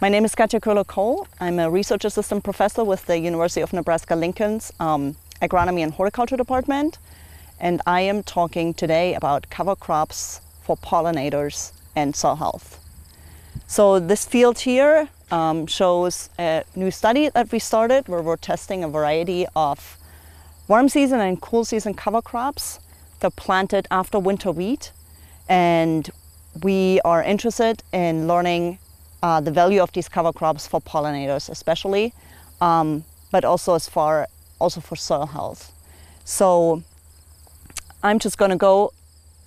My name is Katja Köhler-Cole. I'm a research assistant professor with the University of Nebraska-Lincoln's um, Agronomy and Horticulture Department. And I am talking today about cover crops for pollinators and soil health. So this field here um, shows a new study that we started where we're testing a variety of warm season and cool season cover crops. They're planted after winter wheat and we are interested in learning uh, the value of these cover crops for pollinators especially, um, but also as far also for soil health. So I'm just going to go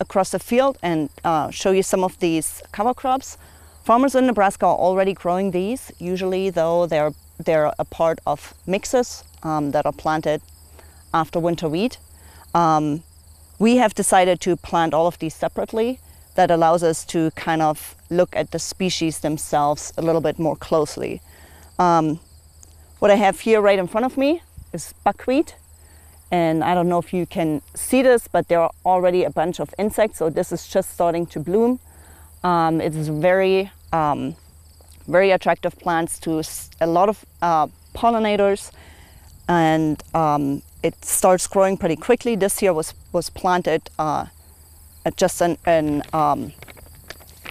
across the field and uh, show you some of these cover crops. Farmers in Nebraska are already growing these. Usually, though, they're they're a part of mixes um, that are planted after winter wheat. Um, we have decided to plant all of these separately. That allows us to kind of look at the species themselves a little bit more closely. Um, what I have here right in front of me is buckwheat. And I don't know if you can see this, but there are already a bunch of insects. So this is just starting to bloom. Um, it is very, um, very attractive plants to a lot of uh, pollinators. And um, it starts growing pretty quickly. This year was, was planted uh, just in, in um,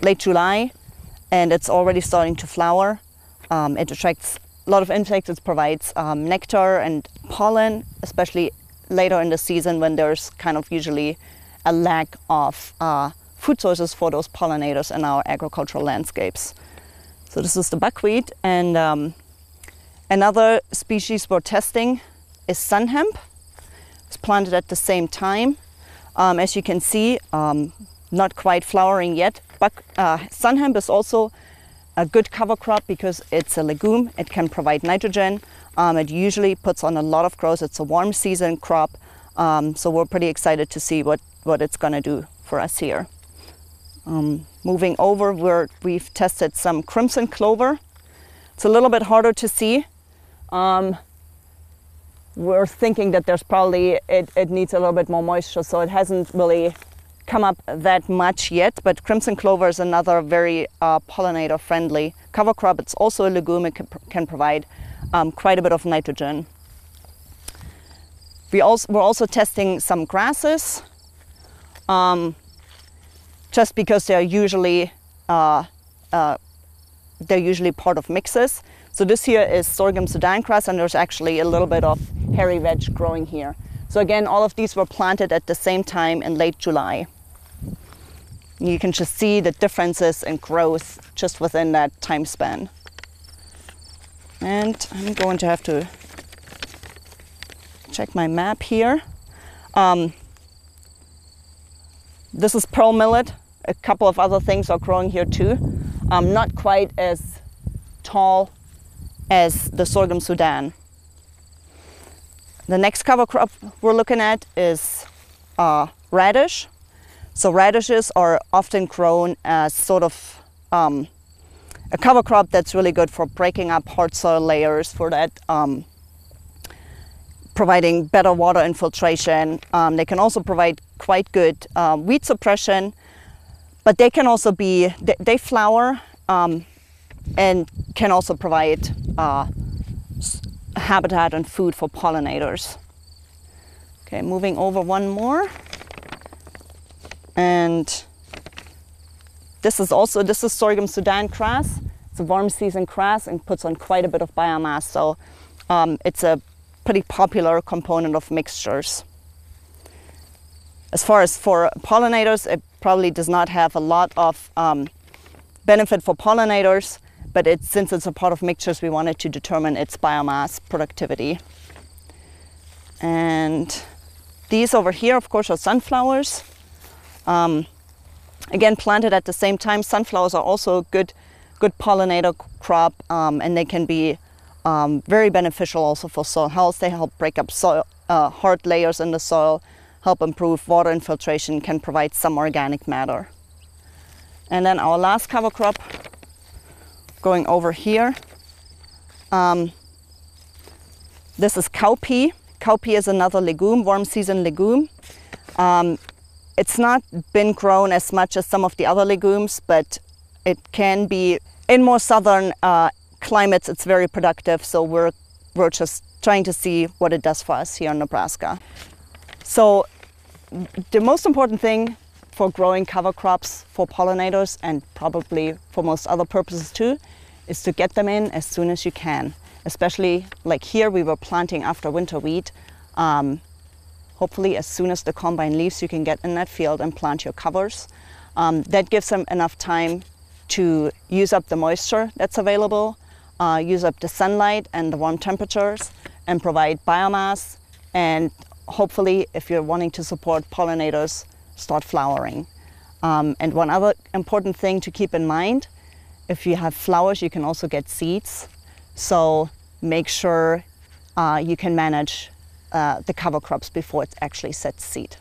late July. And it's already starting to flower. Um, it attracts a lot of insects. It provides um, nectar and pollen, especially later in the season when there's kind of usually a lack of uh, food sources for those pollinators in our agricultural landscapes. So this is the buckwheat, and um, another species we're testing is sun hemp. It's planted at the same time. Um, as you can see, um, not quite flowering yet. Buck, uh, sun hemp is also a good cover crop because it's a legume. It can provide nitrogen. Um, it usually puts on a lot of growth. It's a warm season crop. Um, so we're pretty excited to see what, what it's going to do for us here. Um, moving over, we're, we've tested some crimson clover. It's a little bit harder to see. Um, we're thinking that there's probably, it, it needs a little bit more moisture, so it hasn't really come up that much yet, but crimson clover is another very uh, pollinator friendly cover crop. It's also a legume, it can, can provide um, quite a bit of nitrogen. We also, we're also testing some grasses, um, just because they're usually uh, uh, they're usually part of mixes. So this here is sorghum Sudan grass, and there's actually a little bit of hairy vetch growing here. So again, all of these were planted at the same time in late July. You can just see the differences in growth just within that time span. And I'm going to have to check my map here. Um, this is pearl millet. A couple of other things are growing here too. Um, not quite as tall as the sorghum Sudan. The next cover crop we're looking at is uh, radish. So radishes are often grown as sort of um, a cover crop that's really good for breaking up hard soil layers, for that um, providing better water infiltration. Um, they can also provide quite good uh, weed suppression, but they can also be, they, they flower um, and can also provide uh, habitat and food for pollinators. Okay, moving over one more. And this is also, this is sorghum Sudan grass. It's a warm season grass and puts on quite a bit of biomass. So um, it's a pretty popular component of mixtures. As far as for pollinators, it probably does not have a lot of um, benefit for pollinators, but since it's a part of mixtures, we wanted to determine its biomass productivity. And these over here, of course, are sunflowers. Um, again, planted at the same time. Sunflowers are also a good, good pollinator crop, um, and they can be um, very beneficial also for soil health. They help break up soil, uh, hard layers in the soil, help improve water infiltration, can provide some organic matter. And then our last cover crop, going over here. Um, this is cowpea. Cowpea is another legume, warm season legume. Um, it's not been grown as much as some of the other legumes, but it can be in more southern uh, climates, it's very productive. So we're we're just trying to see what it does for us here in Nebraska. So the most important thing for growing cover crops for pollinators and probably for most other purposes too is to get them in as soon as you can. Especially like here, we were planting after winter wheat. Um, hopefully, as soon as the combine leaves, you can get in that field and plant your covers. Um, that gives them enough time to use up the moisture that's available, uh, use up the sunlight and the warm temperatures, and provide biomass. And hopefully, if you're wanting to support pollinators, start flowering. Um, and one other important thing to keep in mind if you have flowers, you can also get seeds. So make sure uh, you can manage uh, the cover crops before it actually sets seed.